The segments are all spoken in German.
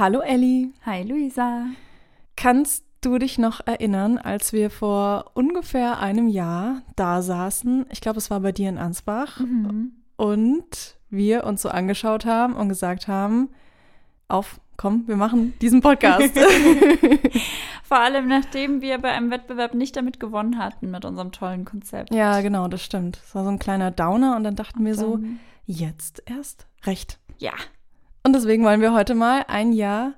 Hallo Elli. Hi Luisa. Kannst du dich noch erinnern, als wir vor ungefähr einem Jahr da saßen? Ich glaube, es war bei dir in Ansbach. Mhm. Und wir uns so angeschaut haben und gesagt haben, auf, komm, wir machen diesen Podcast. Vor allem, nachdem wir bei einem Wettbewerb nicht damit gewonnen hatten mit unserem tollen Konzept. Ja, genau, das stimmt. Es war so ein kleiner Downer und dann dachten und wir so, jetzt erst recht. Ja. Und deswegen wollen wir heute mal ein Jahr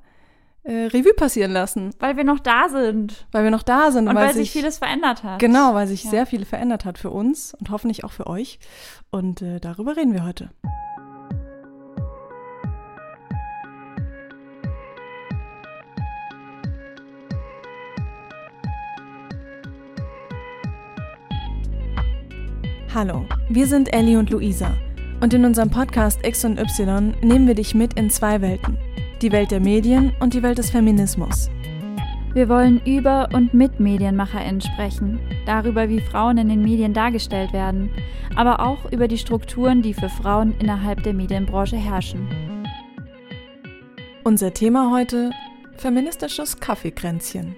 äh, Revue passieren lassen. Weil wir noch da sind. Weil wir noch da sind. Und weil, weil sich vieles verändert hat. Genau, weil sich ja. sehr viel verändert hat für uns und hoffentlich auch für euch. Und äh, darüber reden wir heute. Hallo, wir sind Ellie und Luisa und in unserem Podcast X und Y nehmen wir dich mit in zwei Welten. Die Welt der Medien und die Welt des Feminismus. Wir wollen über und mit MedienmacherInnen sprechen, darüber, wie Frauen in den Medien dargestellt werden, aber auch über die Strukturen, die für Frauen innerhalb der Medienbranche herrschen. Unser Thema heute: feministisches Kaffeekränzchen.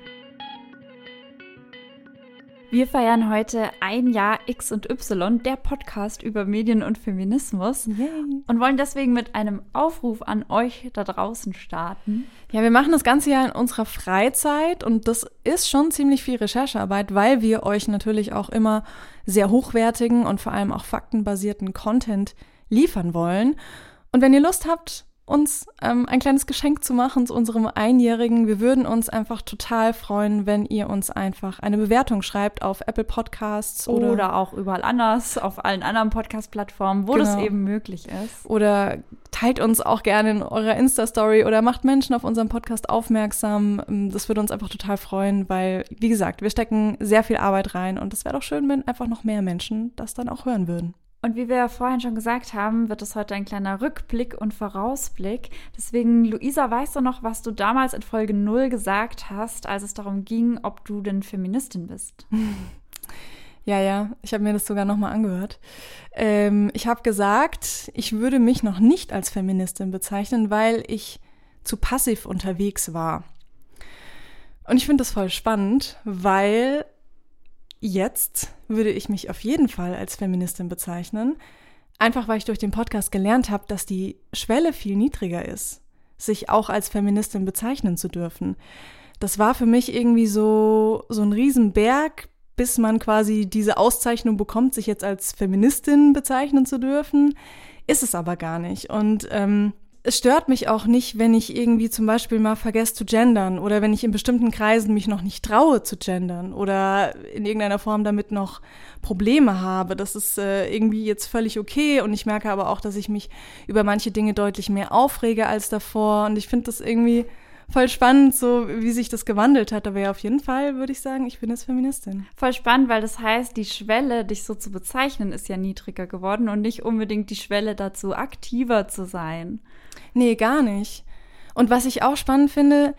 Wir feiern heute ein Jahr X und Y, der Podcast über Medien und Feminismus. Yay. Und wollen deswegen mit einem Aufruf an euch da draußen starten. Ja, wir machen das Ganze ja in unserer Freizeit und das ist schon ziemlich viel Recherchearbeit, weil wir euch natürlich auch immer sehr hochwertigen und vor allem auch faktenbasierten Content liefern wollen. Und wenn ihr Lust habt, uns ähm, ein kleines Geschenk zu machen zu unserem Einjährigen. Wir würden uns einfach total freuen, wenn ihr uns einfach eine Bewertung schreibt auf Apple Podcasts oder, oder auch überall anders, auf allen anderen Podcast-Plattformen, wo genau. das eben möglich ist. Oder teilt uns auch gerne in eurer Insta-Story oder macht Menschen auf unserem Podcast aufmerksam. Ähm, das würde uns einfach total freuen, weil, wie gesagt, wir stecken sehr viel Arbeit rein und es wäre doch schön, wenn einfach noch mehr Menschen das dann auch hören würden. Und wie wir ja vorhin schon gesagt haben, wird es heute ein kleiner Rückblick und Vorausblick. Deswegen, Luisa, weißt du noch, was du damals in Folge 0 gesagt hast, als es darum ging, ob du denn Feministin bist? Ja, ja, ich habe mir das sogar nochmal angehört. Ähm, ich habe gesagt, ich würde mich noch nicht als Feministin bezeichnen, weil ich zu passiv unterwegs war. Und ich finde das voll spannend, weil Jetzt würde ich mich auf jeden Fall als Feministin bezeichnen, einfach weil ich durch den Podcast gelernt habe, dass die Schwelle viel niedriger ist, sich auch als Feministin bezeichnen zu dürfen. Das war für mich irgendwie so, so ein Riesenberg, bis man quasi diese Auszeichnung bekommt, sich jetzt als Feministin bezeichnen zu dürfen. Ist es aber gar nicht. Und ähm, es stört mich auch nicht, wenn ich irgendwie zum Beispiel mal vergesse zu gendern oder wenn ich in bestimmten Kreisen mich noch nicht traue zu gendern oder in irgendeiner Form damit noch Probleme habe. Das ist äh, irgendwie jetzt völlig okay und ich merke aber auch, dass ich mich über manche Dinge deutlich mehr aufrege als davor und ich finde das irgendwie voll spannend, so wie sich das gewandelt hat. Aber ja, auf jeden Fall würde ich sagen, ich bin jetzt Feministin. Voll spannend, weil das heißt, die Schwelle, dich so zu bezeichnen, ist ja niedriger geworden und nicht unbedingt die Schwelle dazu, aktiver zu sein. Nee, gar nicht. Und was ich auch spannend finde,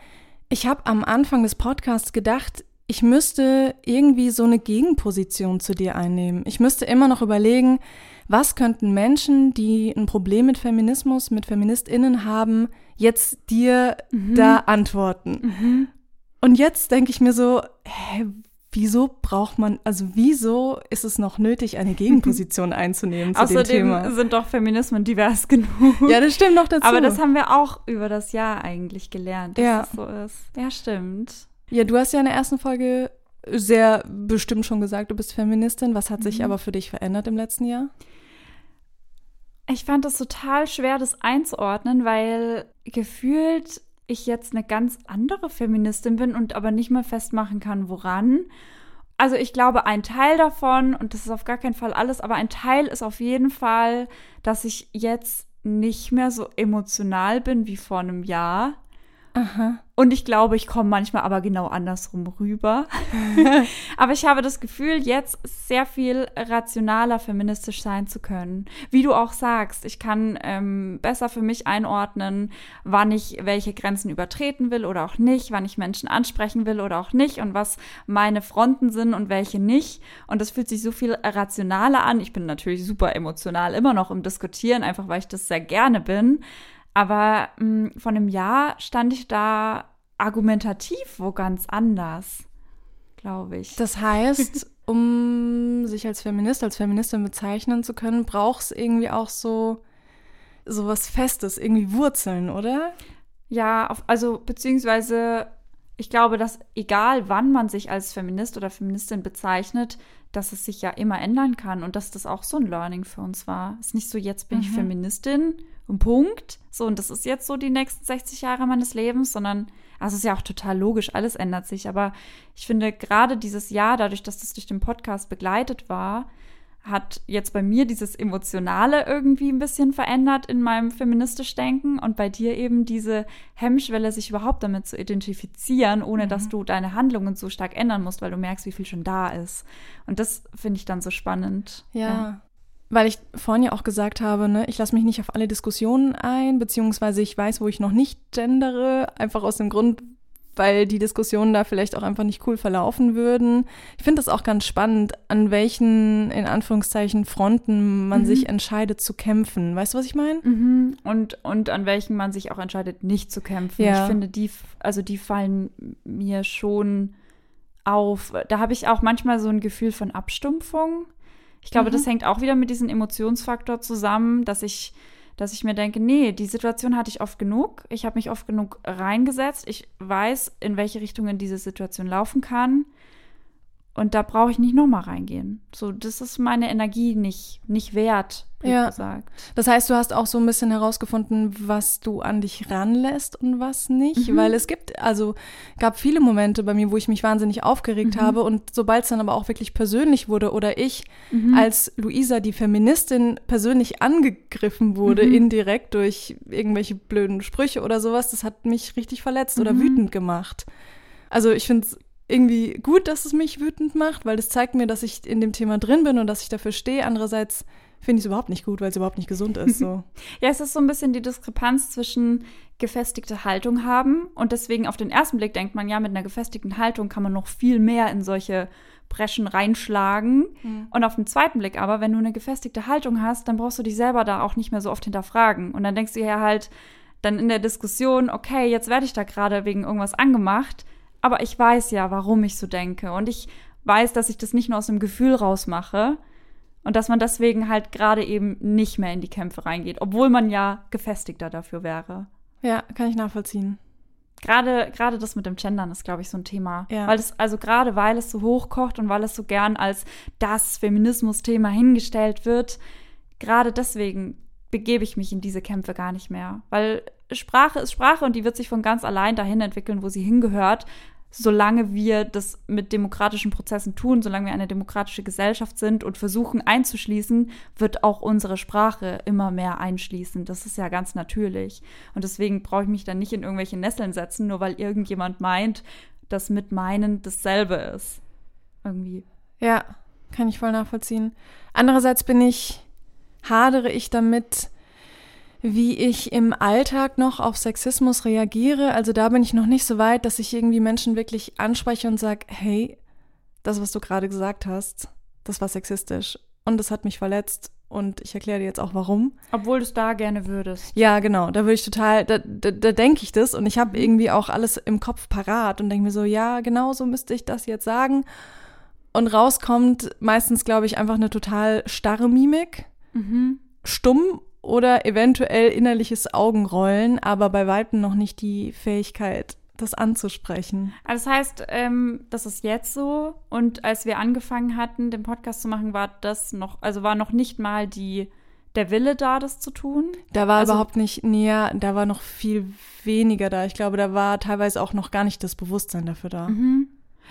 ich habe am Anfang des Podcasts gedacht, ich müsste irgendwie so eine Gegenposition zu dir einnehmen. Ich müsste immer noch überlegen, was könnten Menschen, die ein Problem mit Feminismus, mit Feministinnen haben, jetzt dir mhm. da antworten? Mhm. Und jetzt denke ich mir so, hä, wieso braucht man, also wieso ist es noch nötig, eine Gegenposition einzunehmen zu Außerdem dem Thema? Außerdem sind doch Feminismen divers genug. Ja, das stimmt noch dazu. Aber das haben wir auch über das Jahr eigentlich gelernt, dass ja. es so ist. Ja, stimmt. Ja, du hast ja in der ersten Folge sehr bestimmt schon gesagt, du bist Feministin. Was hat sich mhm. aber für dich verändert im letzten Jahr? Ich fand das total schwer, das einzuordnen, weil gefühlt ich jetzt eine ganz andere Feministin bin und aber nicht mal festmachen kann, woran. Also ich glaube, ein Teil davon, und das ist auf gar keinen Fall alles, aber ein Teil ist auf jeden Fall, dass ich jetzt nicht mehr so emotional bin wie vor einem Jahr. Aha. Und ich glaube, ich komme manchmal aber genau andersrum rüber. aber ich habe das Gefühl, jetzt sehr viel rationaler feministisch sein zu können. Wie du auch sagst, ich kann ähm, besser für mich einordnen, wann ich welche Grenzen übertreten will oder auch nicht, wann ich Menschen ansprechen will oder auch nicht und was meine Fronten sind und welche nicht. Und das fühlt sich so viel rationaler an. Ich bin natürlich super emotional immer noch im Diskutieren, einfach weil ich das sehr gerne bin. Aber mh, hm, von einem Jahr stand ich da argumentativ wo ganz anders, glaube ich. Das heißt, um sich als Feminist, als Feministin bezeichnen zu können, braucht es irgendwie auch so, so was Festes, irgendwie Wurzeln, oder? Ja, auf, also beziehungsweise ich glaube, dass egal wann man sich als Feminist oder Feministin bezeichnet, dass es sich ja immer ändern kann und dass das auch so ein Learning für uns war. Es ist nicht so, jetzt bin mhm. ich Feministin Punkt. So, und das ist jetzt so die nächsten 60 Jahre meines Lebens, sondern, also es ist ja auch total logisch, alles ändert sich. Aber ich finde gerade dieses Jahr, dadurch, dass das durch den Podcast begleitet war, hat jetzt bei mir dieses Emotionale irgendwie ein bisschen verändert in meinem feministisch Denken und bei dir eben diese Hemmschwelle, sich überhaupt damit zu identifizieren, ohne mhm. dass du deine Handlungen so stark ändern musst, weil du merkst, wie viel schon da ist. Und das finde ich dann so spannend. Ja. ja. Weil ich vorhin ja auch gesagt habe, ne, ich lasse mich nicht auf alle Diskussionen ein, beziehungsweise ich weiß, wo ich noch nicht gendere, einfach aus dem Grund, weil die Diskussionen da vielleicht auch einfach nicht cool verlaufen würden. Ich finde das auch ganz spannend, an welchen, in Anführungszeichen, Fronten man mhm. sich entscheidet zu kämpfen. Weißt du, was ich meine? Mhm. Und, und an welchen man sich auch entscheidet, nicht zu kämpfen. Ja. Ich finde, die, also die fallen mir schon auf. Da habe ich auch manchmal so ein Gefühl von Abstumpfung. Ich glaube, mhm. das hängt auch wieder mit diesem Emotionsfaktor zusammen, dass ich dass ich mir denke, nee, die Situation hatte ich oft genug. Ich habe mich oft genug reingesetzt. Ich weiß, in welche Richtungen diese Situation laufen kann. Und da brauche ich nicht nochmal reingehen. So, das ist meine Energie nicht, nicht wert, ja. gesagt. Das heißt, du hast auch so ein bisschen herausgefunden, was du an dich ranlässt und was nicht. Mhm. Weil es gibt, also gab viele Momente bei mir, wo ich mich wahnsinnig aufgeregt mhm. habe. Und sobald es dann aber auch wirklich persönlich wurde oder ich mhm. als Luisa, die Feministin, persönlich angegriffen wurde, mhm. indirekt durch irgendwelche blöden Sprüche oder sowas, das hat mich richtig verletzt oder mhm. wütend gemacht. Also ich finde es irgendwie gut, dass es mich wütend macht, weil das zeigt mir, dass ich in dem Thema drin bin und dass ich dafür stehe. Andererseits finde ich es überhaupt nicht gut, weil es überhaupt nicht gesund ist. So. ja, es ist so ein bisschen die Diskrepanz zwischen gefestigte Haltung haben und deswegen auf den ersten Blick denkt man, ja, mit einer gefestigten Haltung kann man noch viel mehr in solche Breschen reinschlagen. Mhm. Und auf den zweiten Blick aber, wenn du eine gefestigte Haltung hast, dann brauchst du dich selber da auch nicht mehr so oft hinterfragen. Und dann denkst du ja halt dann in der Diskussion, okay, jetzt werde ich da gerade wegen irgendwas angemacht aber ich weiß ja, warum ich so denke. Und ich weiß, dass ich das nicht nur aus dem Gefühl rausmache und dass man deswegen halt gerade eben nicht mehr in die Kämpfe reingeht, obwohl man ja gefestigter dafür wäre. Ja, kann ich nachvollziehen. Gerade, gerade das mit dem Gendern ist, glaube ich, so ein Thema. Ja. Weil es, also gerade weil es so hochkocht und weil es so gern als das Feminismus-Thema hingestellt wird, gerade deswegen begebe ich mich in diese Kämpfe gar nicht mehr. Weil Sprache ist Sprache und die wird sich von ganz allein dahin entwickeln, wo sie hingehört solange wir das mit demokratischen Prozessen tun, solange wir eine demokratische Gesellschaft sind und versuchen einzuschließen, wird auch unsere Sprache immer mehr einschließen. Das ist ja ganz natürlich. Und deswegen brauche ich mich dann nicht in irgendwelche Nesseln setzen, nur weil irgendjemand meint, dass mit meinen dasselbe ist. Irgendwie. Ja, kann ich voll nachvollziehen. Andererseits bin ich, hadere ich damit, wie ich im Alltag noch auf Sexismus reagiere. Also da bin ich noch nicht so weit, dass ich irgendwie Menschen wirklich anspreche und sage, hey, das, was du gerade gesagt hast, das war sexistisch und das hat mich verletzt und ich erkläre dir jetzt auch warum. Obwohl du es da gerne würdest. Ja, genau. Da würde ich total, da, da, da denke ich das und ich habe irgendwie auch alles im Kopf parat und denke mir so, ja, genau so müsste ich das jetzt sagen. Und rauskommt meistens, glaube ich, einfach eine total starre Mimik, mhm. stumm oder eventuell innerliches Augenrollen, aber bei weitem noch nicht die Fähigkeit, das anzusprechen. Also das heißt, ähm, das ist jetzt so. Und als wir angefangen hatten, den Podcast zu machen, war das noch, also war noch nicht mal die der Wille da, das zu tun? Da war also, überhaupt nicht näher, da war noch viel weniger da. Ich glaube, da war teilweise auch noch gar nicht das Bewusstsein dafür da. Mhm.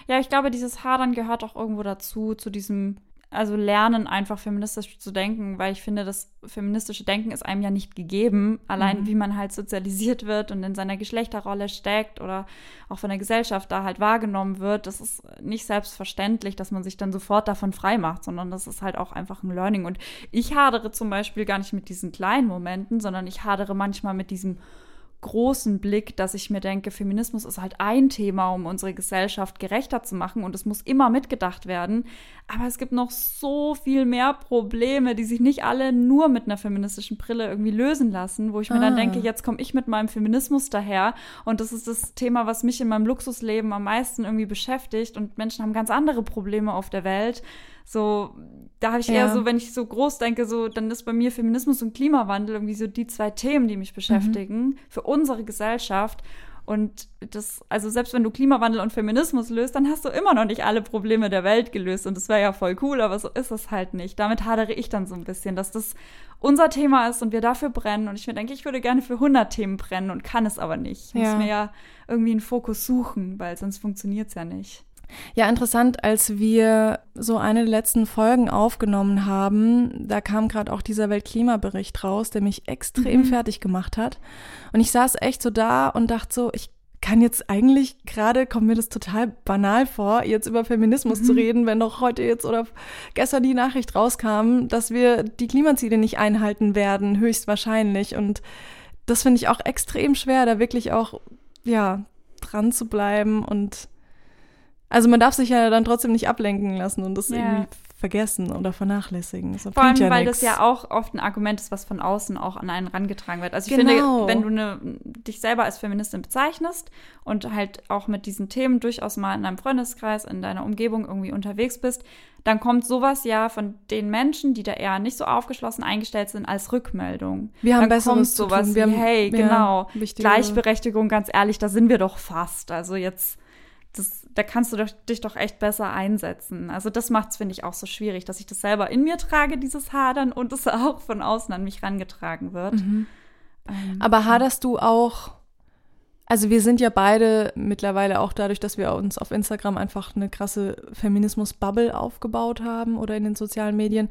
Ja, ich glaube, dieses Hadern gehört auch irgendwo dazu, zu diesem also lernen, einfach feministisch zu denken, weil ich finde, das feministische Denken ist einem ja nicht gegeben. Allein mhm. wie man halt sozialisiert wird und in seiner Geschlechterrolle steckt oder auch von der Gesellschaft da halt wahrgenommen wird, das ist nicht selbstverständlich, dass man sich dann sofort davon frei macht, sondern das ist halt auch einfach ein Learning. Und ich hadere zum Beispiel gar nicht mit diesen kleinen Momenten, sondern ich hadere manchmal mit diesem großen Blick, dass ich mir denke, Feminismus ist halt ein Thema, um unsere Gesellschaft gerechter zu machen und es muss immer mitgedacht werden. Aber es gibt noch so viel mehr Probleme, die sich nicht alle nur mit einer feministischen Brille irgendwie lösen lassen, wo ich mir ah. dann denke, jetzt komme ich mit meinem Feminismus daher und das ist das Thema, was mich in meinem Luxusleben am meisten irgendwie beschäftigt und Menschen haben ganz andere Probleme auf der Welt. So, da habe ich ja. eher so, wenn ich so groß denke, so, dann ist bei mir Feminismus und Klimawandel irgendwie so die zwei Themen, die mich mhm. beschäftigen mhm. für unsere Gesellschaft. Und das, also selbst wenn du Klimawandel und Feminismus löst, dann hast du immer noch nicht alle Probleme der Welt gelöst. Und das wäre ja voll cool, aber so ist es halt nicht. Damit hadere ich dann so ein bisschen, dass das unser Thema ist und wir dafür brennen. Und ich mir denke, ich würde gerne für 100 Themen brennen und kann es aber nicht. Ich ja. muss mir ja irgendwie einen Fokus suchen, weil sonst funktioniert es ja nicht. Ja, interessant, als wir so eine der letzten Folgen aufgenommen haben, da kam gerade auch dieser Weltklimabericht raus, der mich extrem mhm. fertig gemacht hat. Und ich saß echt so da und dachte so, ich kann jetzt eigentlich gerade, kommt mir das total banal vor, jetzt über Feminismus mhm. zu reden, wenn doch heute jetzt oder gestern die Nachricht rauskam, dass wir die Klimaziele nicht einhalten werden, höchstwahrscheinlich. Und das finde ich auch extrem schwer, da wirklich auch, ja, dran zu bleiben und also man darf sich ja dann trotzdem nicht ablenken lassen und das ja. irgendwie vergessen oder vernachlässigen. Das Vor allem, ja weil nix. das ja auch oft ein Argument ist, was von außen auch an einen rangetragen wird. Also ich genau. finde, wenn du eine, dich selber als Feministin bezeichnest und halt auch mit diesen Themen durchaus mal in deinem Freundeskreis, in deiner Umgebung irgendwie unterwegs bist, dann kommt sowas ja von den Menschen, die da eher nicht so aufgeschlossen eingestellt sind, als Rückmeldung. Wir haben dann kommt sowas wie, haben, hey, genau, Gleichberechtigung, ganz ehrlich, da sind wir doch fast. Also jetzt das, da kannst du dich doch echt besser einsetzen. Also das macht es, finde ich, auch so schwierig, dass ich das selber in mir trage, dieses Hadern, und es auch von außen an mich rangetragen wird. Mhm. Ähm, Aber haderst du auch, also wir sind ja beide mittlerweile auch dadurch, dass wir uns auf Instagram einfach eine krasse Feminismus-Bubble aufgebaut haben oder in den sozialen Medien,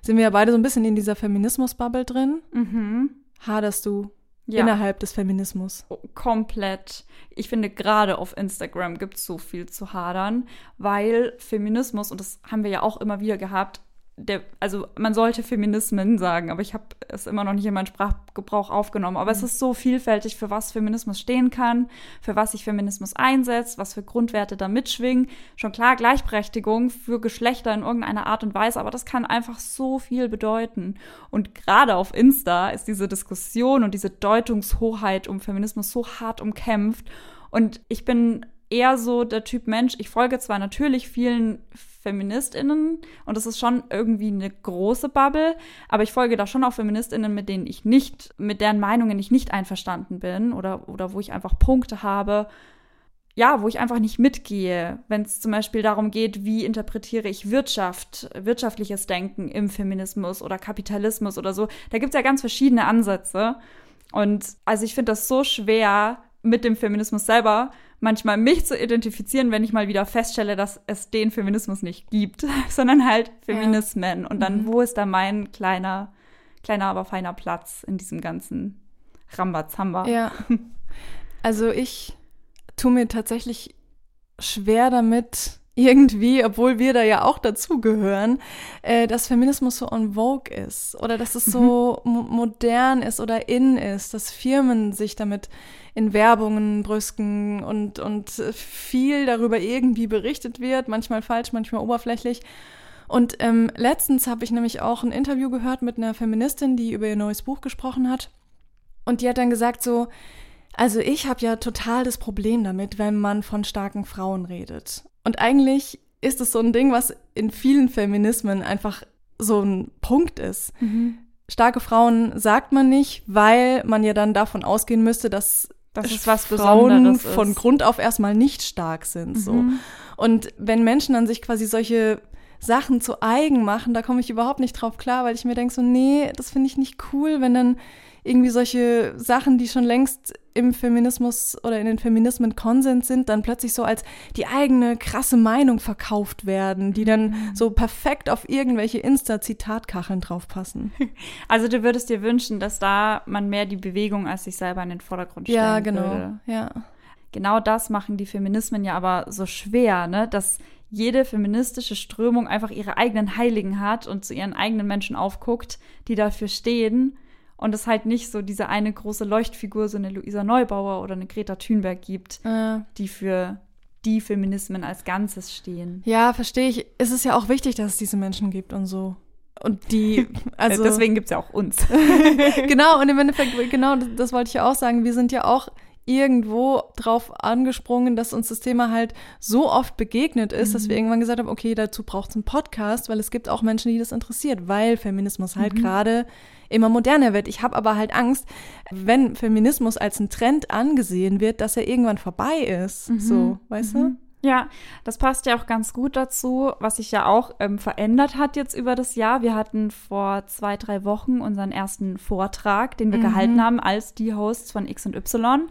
sind wir ja beide so ein bisschen in dieser Feminismus-Bubble drin. Mhm. Haderst du ja. innerhalb des Feminismus. Oh, komplett. Ich finde, gerade auf Instagram gibt es so viel zu hadern, weil Feminismus, und das haben wir ja auch immer wieder gehabt, der, also man sollte Feminismen sagen, aber ich habe es immer noch nicht in meinen Sprachgebrauch aufgenommen. Aber mhm. es ist so vielfältig, für was Feminismus stehen kann, für was sich Feminismus einsetzt, was für Grundwerte da mitschwingen. Schon klar, Gleichberechtigung für Geschlechter in irgendeiner Art und Weise, aber das kann einfach so viel bedeuten. Und gerade auf Insta ist diese Diskussion und diese Deutungshoheit um Feminismus so hart umkämpft. Und ich bin eher so der Typ Mensch, ich folge zwar natürlich vielen FeministInnen und das ist schon irgendwie eine große Bubble, aber ich folge da schon auch FeministInnen, mit denen ich nicht, mit deren Meinungen ich nicht einverstanden bin oder, oder wo ich einfach Punkte habe, ja, wo ich einfach nicht mitgehe, wenn es zum Beispiel darum geht, wie interpretiere ich Wirtschaft, wirtschaftliches Denken im Feminismus oder Kapitalismus oder so. Da gibt es ja ganz verschiedene Ansätze. Und also ich finde das so schwer mit dem Feminismus selber, manchmal mich zu identifizieren, wenn ich mal wieder feststelle, dass es den Feminismus nicht gibt, sondern halt Feminismen. Ja. Und dann, mhm. wo ist da mein kleiner, kleiner, aber feiner Platz in diesem ganzen Rambazamba? Ja. Also ich tue mir tatsächlich schwer damit, irgendwie, obwohl wir da ja auch dazugehören, äh, dass Feminismus so on vogue ist oder dass es so mhm. modern ist oder in ist, dass Firmen sich damit in Werbungen brüsken und, und viel darüber irgendwie berichtet wird, manchmal falsch, manchmal oberflächlich. Und ähm, letztens habe ich nämlich auch ein Interview gehört mit einer Feministin, die über ihr neues Buch gesprochen hat. Und die hat dann gesagt so, also ich habe ja total das Problem damit, wenn man von starken Frauen redet. Und eigentlich ist es so ein Ding, was in vielen Feminismen einfach so ein Punkt ist. Mhm. Starke Frauen sagt man nicht, weil man ja dann davon ausgehen müsste, dass das ist was Frauen von Grund auf erstmal nicht stark sind. Mhm. So. Und wenn Menschen dann sich quasi solche Sachen zu eigen machen, da komme ich überhaupt nicht drauf klar, weil ich mir denke so, nee, das finde ich nicht cool, wenn dann irgendwie solche Sachen, die schon längst im Feminismus oder in den Feminismen Konsens sind, dann plötzlich so als die eigene krasse Meinung verkauft werden, die dann mhm. so perfekt auf irgendwelche Insta-Zitatkacheln draufpassen. Also du würdest dir wünschen, dass da man mehr die Bewegung als sich selber in den Vordergrund stellen Ja, genau. Würde. Ja. Genau das machen die Feminismen ja aber so schwer, ne? Dass jede feministische Strömung einfach ihre eigenen Heiligen hat und zu ihren eigenen Menschen aufguckt, die dafür stehen Und es halt nicht so diese eine große Leuchtfigur, so eine Luisa Neubauer oder eine Greta Thunberg gibt, Äh, die für die Feminismen als Ganzes stehen. ja, verstehe ich. Es ist ja auch wichtig, dass es diese Menschen gibt und so. Und die, also. Deswegen gibt es ja auch uns. genau, und im Endeffekt, genau, das, das wollte ich ja auch sagen. Wir sind ja auch irgendwo drauf angesprungen, dass uns das Thema halt so oft begegnet ist, dass wir irgendwann gesagt haben, okay, dazu braucht es einen Podcast, weil es gibt auch Menschen, die das interessiert, weil Feminismus halt gerade immer moderner wird. Ich habe aber halt Angst, wenn Feminismus als ein Trend angesehen wird, dass er irgendwann vorbei ist. So, weißt du? Ja, das passt ja auch ganz gut dazu, was sich ja auch ähm, verändert hat jetzt über das Jahr. Wir hatten vor zwei, drei Wochen unseren ersten Vortrag, den wir gehalten haben als die Hosts von X und Y.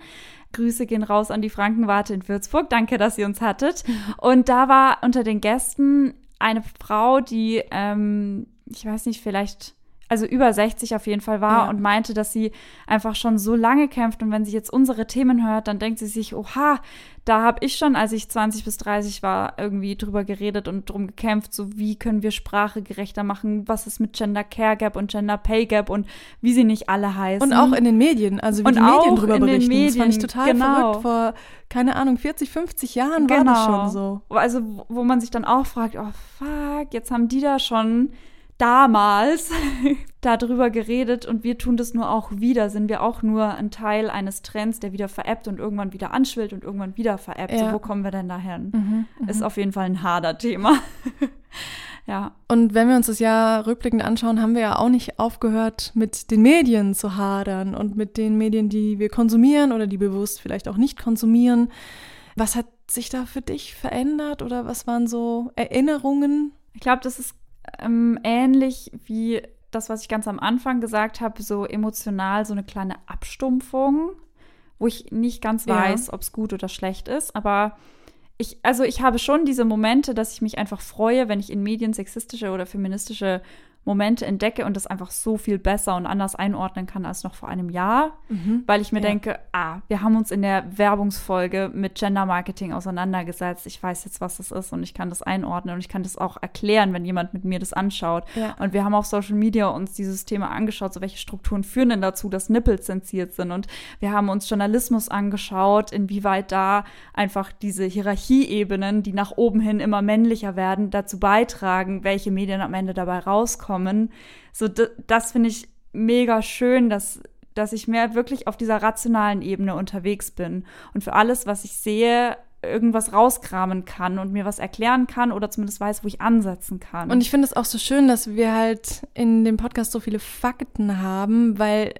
Grüße gehen raus an die Frankenwarte in Würzburg. Danke, dass ihr uns hattet. Und da war unter den Gästen eine Frau, die, ähm, ich weiß nicht, vielleicht also über 60 auf jeden Fall war Ja. und meinte, dass sie einfach schon so lange kämpft und wenn sie jetzt unsere Themen hört, dann denkt sie sich, oha, da habe ich schon, als ich 20 bis 30 war, irgendwie drüber geredet und drum gekämpft, so wie können wir Sprache gerechter machen, was ist mit Gender Care Gap und Gender Pay Gap und wie sie nicht alle heißen. Und auch in den Medien, also wie Und die Medien drüber berichten. das fand ich Medien, total genau. verrückt. Vor, keine Ahnung, 40, 50 Jahren war das schon so. Also, wo man sich dann auch fragt, oh fuck, jetzt haben die da schon damals darüber geredet und wir tun das nur auch wieder. Sind wir auch nur ein Teil eines Trends, der wieder veräppt und irgendwann wieder anschwillt und irgendwann wieder veräppt. Ja. So, wo kommen wir denn dahin? Mhm, Ist auf jeden Fall ein harter Thema. ja. Und wenn wir uns das Jahr rückblickend anschauen, haben wir ja auch nicht aufgehört, mit den Medien zu hadern und mit den Medien, die wir konsumieren oder die bewusst vielleicht auch nicht konsumieren. Was hat sich da für dich verändert oder was waren so Erinnerungen? Ich glaube, das ist ähm, ähnlich wie das, was ich ganz am Anfang gesagt habe, so emotional so eine kleine Abstumpfung, wo ich nicht ganz Ja. weiß, ob es gut oder schlecht ist. Aber ich, also ich habe schon diese Momente, dass ich mich einfach freue, wenn ich in Medien sexistische oder feministische Momente entdecke und das einfach so viel besser und anders einordnen kann als noch vor einem Jahr, weil ich mir Ja. denke, ah, wir haben uns in der Werbungsfolge mit Gender Marketing auseinandergesetzt. Ich weiß jetzt, was das ist und ich kann das einordnen und ich kann das auch erklären, wenn jemand mit mir das anschaut. Ja. Und wir haben auf Social Media uns dieses Thema angeschaut, so welche Strukturen führen denn dazu, dass Nippel zensiert sind. Und wir haben uns Journalismus angeschaut, inwieweit da einfach diese Hierarchieebenen, die nach oben hin immer männlicher werden, dazu beitragen, welche Medien am Ende dabei rauskommen. So, d- das finde ich mega schön, dass dass ich mehr wirklich auf dieser rationalen Ebene unterwegs bin und für alles, was ich sehe, irgendwas rauskramen kann und mir was erklären kann oder zumindest weiß, wo ich ansetzen kann. Und ich finde es auch so schön, dass wir halt in dem Podcast so viele Fakten haben, weil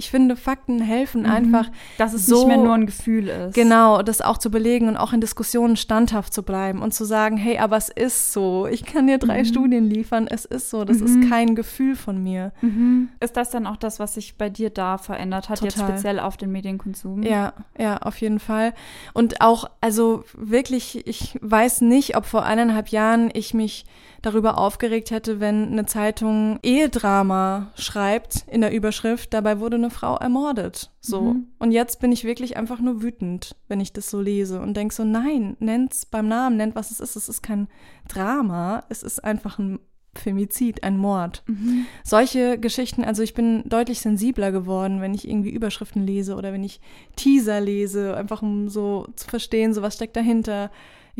ich finde, Fakten helfen einfach, dass es so- nicht mehr nur ein Gefühl ist. Genau, das auch zu belegen und auch in Diskussionen standhaft zu bleiben und zu sagen, hey, aber es ist so. Ich kann dir drei Studien liefern, es ist so. Das ist kein Gefühl von mir. Mhm. Ist das dann auch das, was sich bei dir da verändert hat, jetzt Total. speziell auf den Medienkonsum? Ja, ja, auf jeden Fall. Und auch, also wirklich, ich weiß nicht, ob vor eineinhalb Jahren ich mich darüber aufgeregt hätte, wenn eine Zeitung Ehedrama schreibt in der Überschrift, dabei wurde eine Frau ermordet. So. Mhm. Und jetzt bin ich wirklich einfach nur wütend, wenn ich das so lese und denk so, nein, nennt's beim Namen, nennt was es ist. Es ist kein Drama, es ist einfach ein Femizid, ein Mord. Mhm. Solche Geschichten, also ich bin deutlich sensibler geworden, wenn ich irgendwie Überschriften lese oder wenn ich Teaser lese, einfach um so zu verstehen, so was steckt dahinter.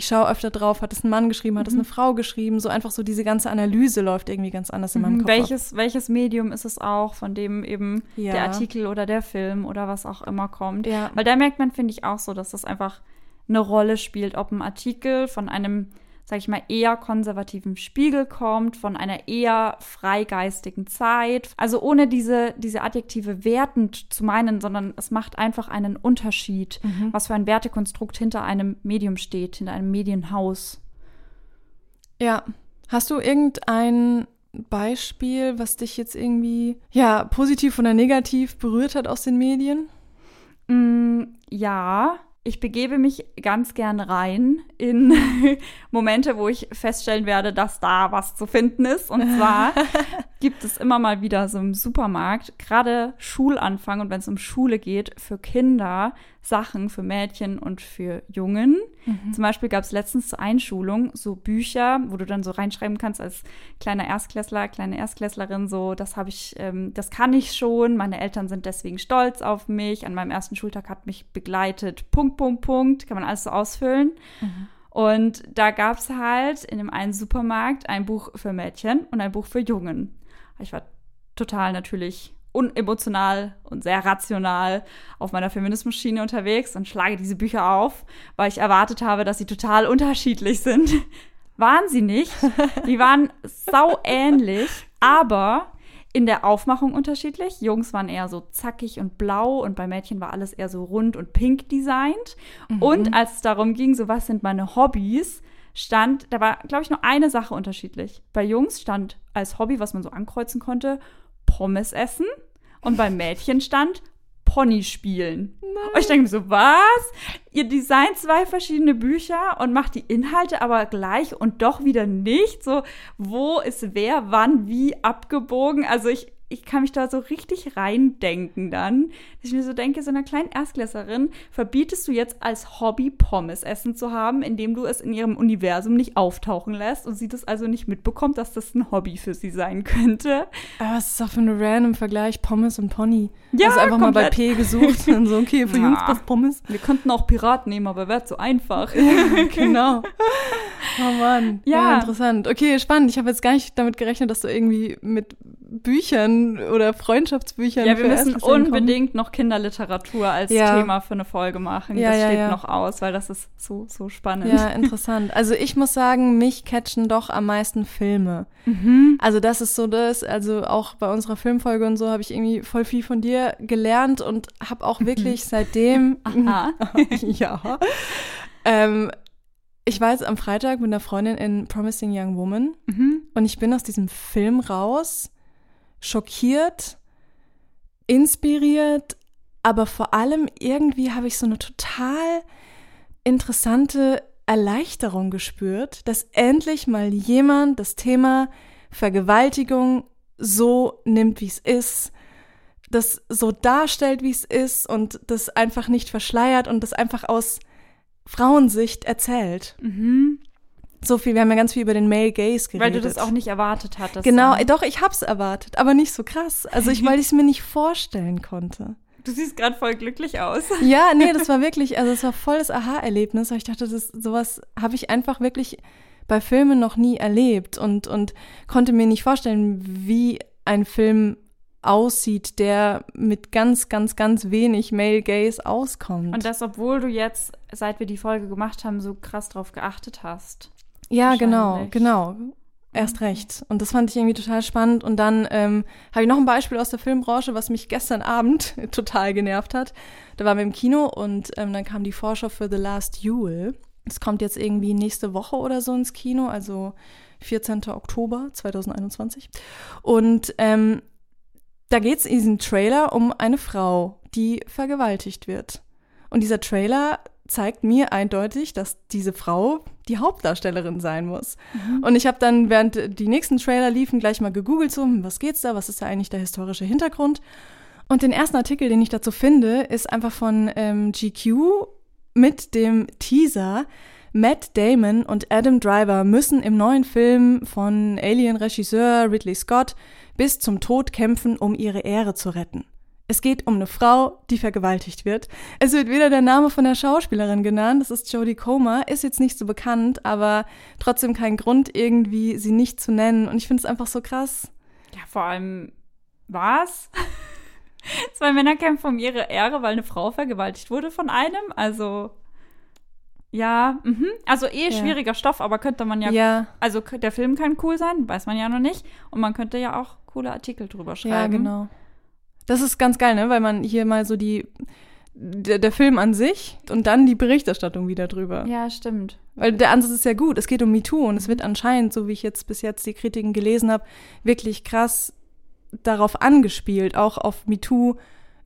Ich schaue öfter drauf, hat es ein Mann geschrieben, hat es Mhm. eine Frau geschrieben, so einfach so diese ganze Analyse läuft irgendwie ganz anders in meinem Mhm. Kopf. ab. Welches, welches Medium ist es auch, von dem eben Ja. der Artikel oder der Film oder was auch immer kommt? Ja. Weil da merkt man, finde ich, auch so, dass das einfach eine Rolle spielt, ob ein Artikel von einem, sag ich mal, eher konservativen Spiegel kommt, von einer eher freigeistigen Zeit. Also ohne diese, diese Adjektive wertend zu meinen, sondern es macht einfach einen Unterschied, Mhm. was für ein Wertekonstrukt hinter einem Medium steht, hinter einem Medienhaus. Ja. Hast du irgendein Beispiel, was dich jetzt irgendwie, ja, positiv oder negativ berührt hat aus den Medien? Mm, ja, ich begebe mich ganz gern rein in Momente, wo ich feststellen werde, dass da was zu finden ist. Und zwar gibt es immer mal wieder so im Supermarkt, gerade Schulanfang und wenn es um Schule geht, für Kinder Sachen für Mädchen und für Jungen, Mhm. Zum Beispiel gab es letztens zur Einschulung so Bücher, wo du dann so reinschreiben kannst als kleiner Erstklässler, kleine Erstklässlerin, so, das habe ich, ähm, das kann ich schon, meine Eltern sind deswegen stolz auf mich, an meinem ersten Schultag hat mich begleitet, Punkt, Punkt, Punkt, kann man alles so ausfüllen. Mhm. Und da gab es halt in dem einen Supermarkt ein Buch für Mädchen und ein Buch für Jungen. Ich war total natürlich unemotional und sehr rational auf meiner Feminismus-Schiene unterwegs und schlage diese Bücher auf, weil ich erwartet habe, dass sie total unterschiedlich sind. waren sie nicht. Die waren sau ähnlich, aber in der Aufmachung unterschiedlich. Jungs waren eher so zackig und blau und bei Mädchen war alles eher so rund und pink designt. Mhm. Und als es darum ging, so was sind meine Hobbys, stand, da war, glaube ich, nur eine Sache unterschiedlich. Bei Jungs stand als Hobby, was man so ankreuzen konnte, Pommes essen und beim Mädchen stand Pony spielen. Nein. Und ich denke mir so, was? Ihr designt zwei verschiedene Bücher und macht die Inhalte aber gleich und doch wieder nicht. So, wo ist wer, wann, wie abgebogen? Also ich, ich kann mich da so richtig reindenken dann, dass ich mir so denke, so einer kleinen Erstklässerin verbietest du jetzt als Hobby Pommes essen zu haben, indem du es in ihrem Universum nicht auftauchen lässt und sie das also nicht mitbekommt, dass das ein Hobby für sie sein könnte. Aber was ist doch für ein random Vergleich Pommes und Pony? Ja, also einfach komplett. mal bei P gesucht und so, okay, für ja. Jungs passt Pommes. Wir könnten auch Pirat nehmen, aber wäre zu einfach. genau. Oh Mann. Ja. ja. interessant. Okay, spannend. Ich habe jetzt gar nicht damit gerechnet, dass du irgendwie mit Büchern oder Freundschaftsbüchern. Ja, wir müssen unbedingt noch Kinderliteratur als ja. Thema für eine Folge machen. Ja, das ja, steht noch aus, weil das ist so, so spannend. Ja, interessant. Also ich muss sagen, mich catchen doch am meisten Filme. Mhm. Also das ist so das, also auch bei unserer Filmfolge und so habe ich irgendwie voll viel von dir gelernt und habe auch wirklich seitdem. Aha. ja. Ähm, ich war jetzt am Freitag mit einer Freundin in Promising Young Woman mhm. und ich bin aus diesem Film raus schockiert, inspiriert, aber vor allem irgendwie habe ich so eine total interessante Erleichterung gespürt, dass endlich mal jemand das Thema Vergewaltigung so nimmt, wie es ist, das so darstellt, wie es ist und das einfach nicht verschleiert und das einfach aus Frauensicht erzählt. Mhm so viel, wir haben ja ganz viel über den Male Gaze geredet. Weil du das auch nicht erwartet hattest. Genau, dann. doch, ich hab's erwartet, aber nicht so krass. Also ich, weil ich es mir nicht vorstellen konnte. Du siehst gerade voll glücklich aus. Ja, nee, das war wirklich, also es war voll das Aha-Erlebnis. Ich dachte, das, sowas habe ich einfach wirklich bei Filmen noch nie erlebt und, und konnte mir nicht vorstellen, wie ein Film aussieht, der mit ganz, ganz, ganz wenig Male Gaze auskommt. Und das, obwohl du jetzt, seit wir die Folge gemacht haben, so krass drauf geachtet hast. Ja, genau, genau. Erst recht. Und das fand ich irgendwie total spannend. Und dann ähm, habe ich noch ein Beispiel aus der Filmbranche, was mich gestern Abend total genervt hat. Da waren wir im Kino und ähm, dann kam die Vorschau für The Last Duel. Es kommt jetzt irgendwie nächste Woche oder so ins Kino, also 14. Oktober 2021. Und ähm, da geht es in diesem Trailer um eine Frau, die vergewaltigt wird. Und dieser Trailer zeigt mir eindeutig, dass diese Frau die Hauptdarstellerin sein muss. Mhm. Und ich habe dann, während die nächsten Trailer liefen, gleich mal gegoogelt, so, hm, was geht's da, was ist da eigentlich der historische Hintergrund? Und den ersten Artikel, den ich dazu finde, ist einfach von ähm, GQ mit dem Teaser. Matt Damon und Adam Driver müssen im neuen Film von Alien-Regisseur Ridley Scott bis zum Tod kämpfen, um ihre Ehre zu retten. Es geht um eine Frau, die vergewaltigt wird. Es wird weder der Name von der Schauspielerin genannt, das ist Jodie Comer, ist jetzt nicht so bekannt, aber trotzdem kein Grund irgendwie, sie nicht zu nennen. Und ich finde es einfach so krass. Ja, vor allem, was? Zwei Männer kämpfen um ihre Ehre, weil eine Frau vergewaltigt wurde von einem. Also, ja, mh. also eh ja. schwieriger Stoff, aber könnte man ja, ja. Also der Film kann cool sein, weiß man ja noch nicht. Und man könnte ja auch coole Artikel drüber schreiben. Ja, genau. Das ist ganz geil, ne? Weil man hier mal so die der, der, Film an sich und dann die Berichterstattung wieder drüber. Ja, stimmt. Weil der Ansatz ist ja gut. Es geht um MeToo und es wird anscheinend, so wie ich jetzt bis jetzt die Kritiken gelesen habe, wirklich krass darauf angespielt, auch auf MeToo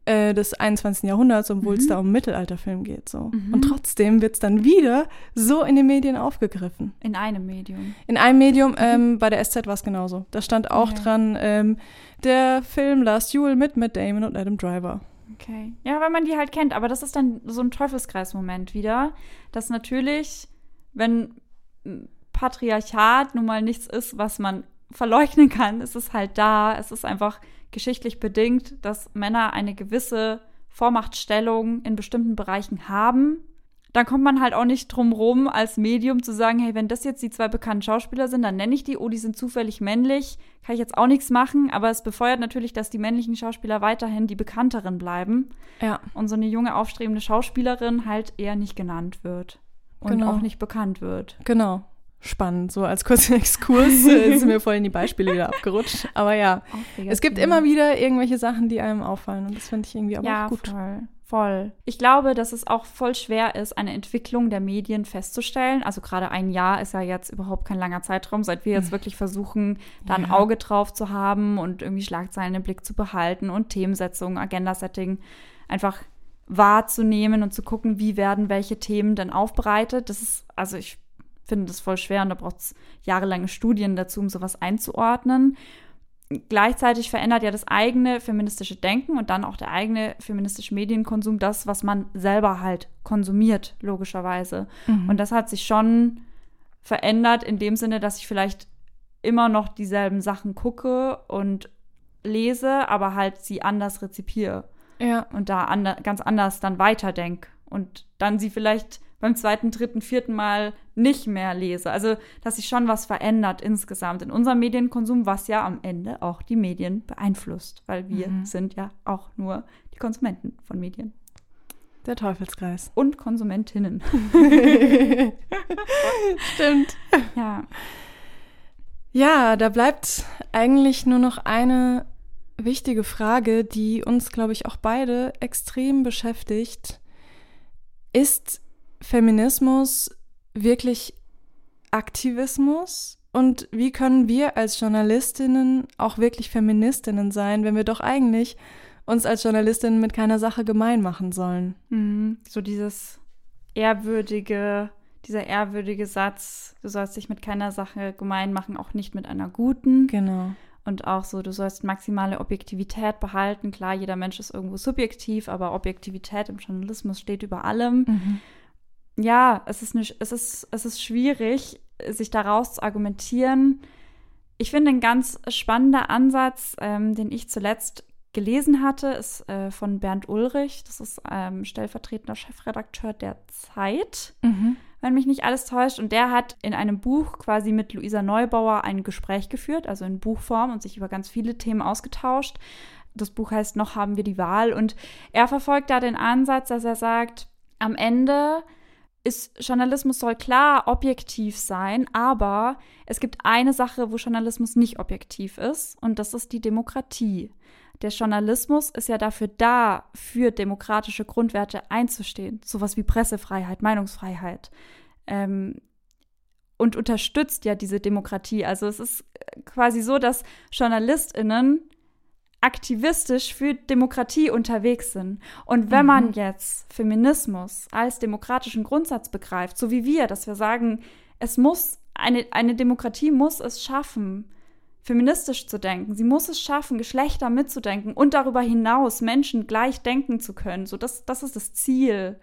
äh, des 21. Jahrhunderts, obwohl mhm. es da um Mittelalterfilm geht. So. Mhm. Und trotzdem wird es dann wieder so in den Medien aufgegriffen. In einem Medium. In einem Medium, mhm. ähm, bei der SZ war es genauso. Da stand auch okay. dran, ähm, der Film Last Duel mit Matt Damon und Adam Driver. Okay. Ja, weil man die halt kennt. Aber das ist dann so ein Teufelskreismoment wieder, dass natürlich, wenn Patriarchat nun mal nichts ist, was man verleugnen kann, ist es halt da. Es ist einfach geschichtlich bedingt, dass Männer eine gewisse Vormachtstellung in bestimmten Bereichen haben. Dann kommt man halt auch nicht drum rum, als Medium zu sagen, hey, wenn das jetzt die zwei bekannten Schauspieler sind, dann nenne ich die, oh, die sind zufällig männlich, kann ich jetzt auch nichts machen, aber es befeuert natürlich, dass die männlichen Schauspieler weiterhin die bekannteren bleiben. Ja. Und so eine junge, aufstrebende Schauspielerin halt eher nicht genannt wird. Und Genau. auch nicht bekannt wird. Genau. Spannend, so als kurzer Exkurs äh, sind mir voll in die Beispiele wieder abgerutscht. Aber ja, es gibt immer wieder irgendwelche Sachen, die einem auffallen und das finde ich irgendwie aber ja, auch gut. voll. Voll. Ich glaube, dass es auch voll schwer ist, eine Entwicklung der Medien festzustellen. Also gerade ein Jahr ist ja jetzt überhaupt kein langer Zeitraum, seit wir jetzt wirklich versuchen, da ein. Auge drauf zu haben und irgendwie Schlagzeilen im Blick zu behalten und Themensetzung, Agenda-Setting einfach wahrzunehmen und zu gucken, wie werden welche Themen denn aufbereitet. Das ist, also ich finde das voll schwer und da braucht es jahrelange Studien dazu, um sowas einzuordnen gleichzeitig verändert ja das eigene feministische Denken und dann auch der eigene feministische Medienkonsum das, was man selber halt konsumiert, logischerweise. Mhm. Und das hat sich schon verändert in dem Sinne, dass ich vielleicht immer noch dieselben Sachen gucke und lese, aber halt sie anders rezipiere Ja, und da ander ganz anders dann weiterdenke und dann sie vielleicht beim zweiten, dritten, vierten Mal nicht mehr lese. Also, dass sich schon was verändert insgesamt in unserem Medienkonsum, was ja am Ende auch die Medien beeinflusst, weil wir Mhm. sind ja auch nur die Konsumenten von Medien der Teufelskreis. und Konsumentinnen. Stimmt. ja. Ja, da bleibt eigentlich nur noch eine wichtige Frage, die uns, glaube ich, auch beide extrem beschäftigt. Ist Feminismus wirklich Aktivismus? Und wie können wir als Journalistinnen auch wirklich Feministinnen sein, wenn wir doch eigentlich uns als Journalistinnen mit keiner Sache gemein machen sollen? Mhm. So dieses ehrwürdige, dieser ehrwürdige Satz, du sollst dich mit keiner Sache gemein machen, auch nicht mit einer guten. Genau. Und auch so, du sollst maximale Objektivität behalten. Klar, jeder Mensch ist irgendwo subjektiv, aber Objektivität im Journalismus steht über allem. Mhm. Ja, es ist, nicht, es, ist, es ist schwierig, sich daraus zu argumentieren. Ich finde, ein ganz spannender Ansatz, ähm, den ich zuletzt gelesen hatte, ist äh, von Bernd Ulrich. Das ist ähm, stellvertretender Chefredakteur der Zeit Mhm. wenn mich nicht alles täuscht. Und der hat in einem Buch quasi mit Luisa Neubauer ein Gespräch geführt, also in Buchform und sich über ganz viele Themen ausgetauscht. Das Buch heißt Noch haben wir die Wahl. Und er verfolgt da den Ansatz, dass er sagt, am Ende ist Journalismus soll klar objektiv sein, aber es gibt eine Sache, wo Journalismus nicht objektiv ist, und das ist die Demokratie. Der Journalismus ist ja dafür da, für demokratische Grundwerte einzustehen, sowas wie Pressefreiheit, Meinungsfreiheit, ähm, und unterstützt ja diese Demokratie. Also es ist quasi so, dass JournalistInnen aktivistisch für Demokratie unterwegs sind. Und wenn man jetzt Feminismus als demokratischen Grundsatz begreift, so wie wir, dass wir sagen, es muss, eine, eine Demokratie muss es schaffen, feministisch zu denken. Sie muss es schaffen, Geschlechter mitzudenken und darüber hinaus Menschen gleich denken zu können. So, das, das ist das Ziel.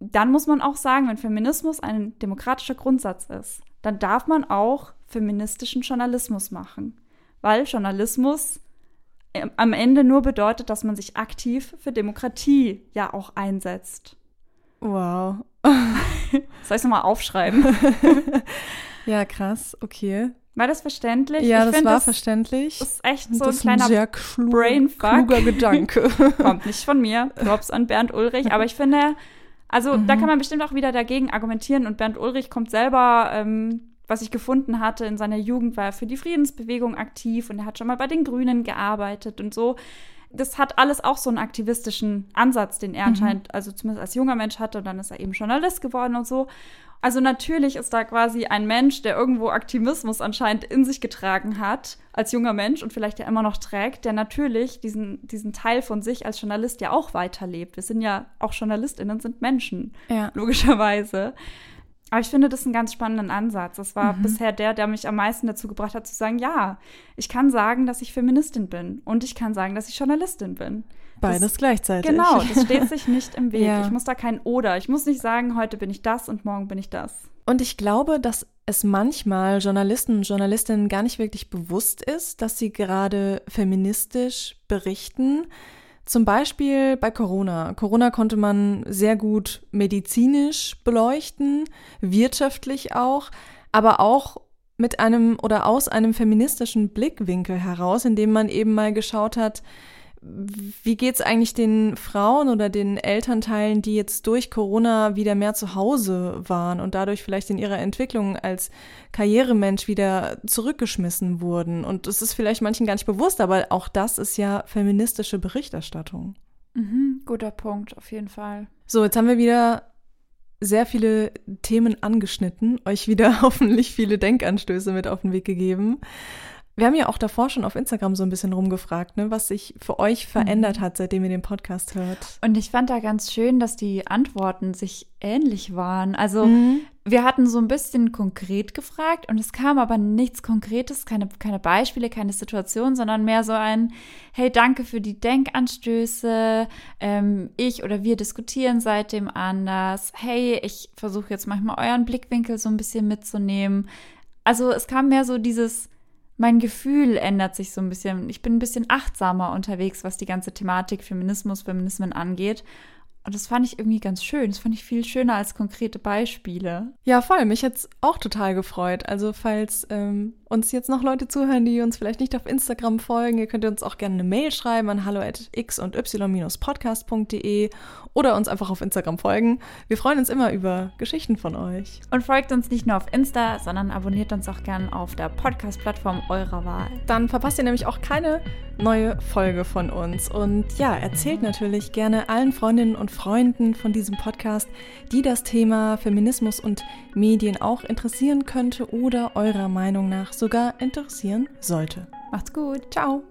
Dann muss man auch sagen, wenn Feminismus ein demokratischer Grundsatz ist, dann darf man auch feministischen Journalismus machen. Weil Journalismus am Ende nur bedeutet, dass man sich aktiv für Demokratie ja auch einsetzt. Wow. Soll ich es nochmal aufschreiben? Ja, krass. Okay. War das verständlich? Ja, ich das find, war das verständlich. ist echt so ein das ist kleiner sehr klug, Brainfuck. kluger Gedanke. kommt nicht von mir. Props an Bernd Ulrich. Aber ich finde, also Mhm. da kann man bestimmt auch wieder dagegen argumentieren. Und Bernd Ulrich kommt selber, ähm, was ich gefunden hatte, in seiner Jugend war er für die Friedensbewegung aktiv und er hat schon mal bei den Grünen gearbeitet und so. Das hat alles auch so einen aktivistischen Ansatz, den er Mhm. anscheinend, also zumindest als junger Mensch hatte. Und dann ist er eben Journalist geworden und so. Also natürlich ist da quasi ein Mensch, der irgendwo Aktivismus anscheinend in sich getragen hat, als junger Mensch und vielleicht ja immer noch trägt, der natürlich diesen, diesen Teil von sich als Journalist ja auch weiterlebt. Wir sind ja auch JournalistInnen, sind Menschen, ja. logischerweise. Aber ich finde das einen ganz spannenden Ansatz. Das war mhm. bisher der, der mich am meisten dazu gebracht hat, zu sagen, ja, ich kann sagen, dass ich Feministin bin und ich kann sagen, dass ich Journalistin bin. Beides das, gleichzeitig. Genau, das steht sich nicht im Weg. Ja. Ich muss da kein Oder. Ich muss nicht sagen, heute bin ich das und morgen bin ich das. Und ich glaube, dass es manchmal Journalisten und Journalistinnen gar nicht wirklich bewusst ist, dass sie gerade feministisch berichten. Zum Beispiel bei Corona. Corona konnte man sehr gut medizinisch beleuchten, wirtschaftlich auch, aber auch mit einem oder aus einem feministischen Blickwinkel heraus, indem man eben mal geschaut hat, wie geht's eigentlich den Frauen oder den Elternteilen, die jetzt durch Corona wieder mehr zu Hause waren und dadurch vielleicht in ihrer Entwicklung als Karrieremensch wieder zurückgeschmissen wurden? Und es ist vielleicht manchen gar nicht bewusst, aber auch das ist ja feministische Berichterstattung. Mhm, guter Punkt, auf jeden Fall. So, jetzt haben wir wieder sehr viele Themen angeschnitten, euch wieder hoffentlich viele Denkanstöße mit auf den Weg gegeben. Wir haben ja auch davor schon auf Instagram so ein bisschen rumgefragt, ne, was sich für euch verändert mhm. hat, seitdem ihr den Podcast hört. Und ich fand da ganz schön, dass die Antworten sich ähnlich waren. Also mhm. wir hatten so ein bisschen konkret gefragt und es kam aber nichts Konkretes, keine, keine Beispiele, keine Situation, sondern mehr so ein, hey, danke für die Denkanstöße, ähm, ich oder wir diskutieren seitdem anders, hey, ich versuche jetzt manchmal euren Blickwinkel so ein bisschen mitzunehmen. Also es kam mehr so dieses mein Gefühl ändert sich so ein bisschen. Ich bin ein bisschen achtsamer unterwegs, was die ganze Thematik Feminismus, Feminismen angeht. Und das fand ich irgendwie ganz schön. Das fand ich viel schöner als konkrete Beispiele. Ja, voll. Mich hat's auch total gefreut. Also, falls ähm, uns jetzt noch Leute zuhören, die uns vielleicht nicht auf Instagram folgen, ihr könnt uns auch gerne eine Mail schreiben an hallo@x und y-podcast.de oder uns einfach auf Instagram folgen. Wir freuen uns immer über Geschichten von euch. Und folgt uns nicht nur auf Insta, sondern abonniert uns auch gerne auf der Podcast-Plattform eurer Wahl. Dann verpasst ihr nämlich auch keine neue Folge von uns. Und ja, erzählt natürlich gerne allen Freundinnen und Freunden von diesem Podcast, die das Thema Feminismus und Medien auch interessieren könnte oder eurer Meinung nach so sogar interessieren sollte. Macht's gut. Ciao.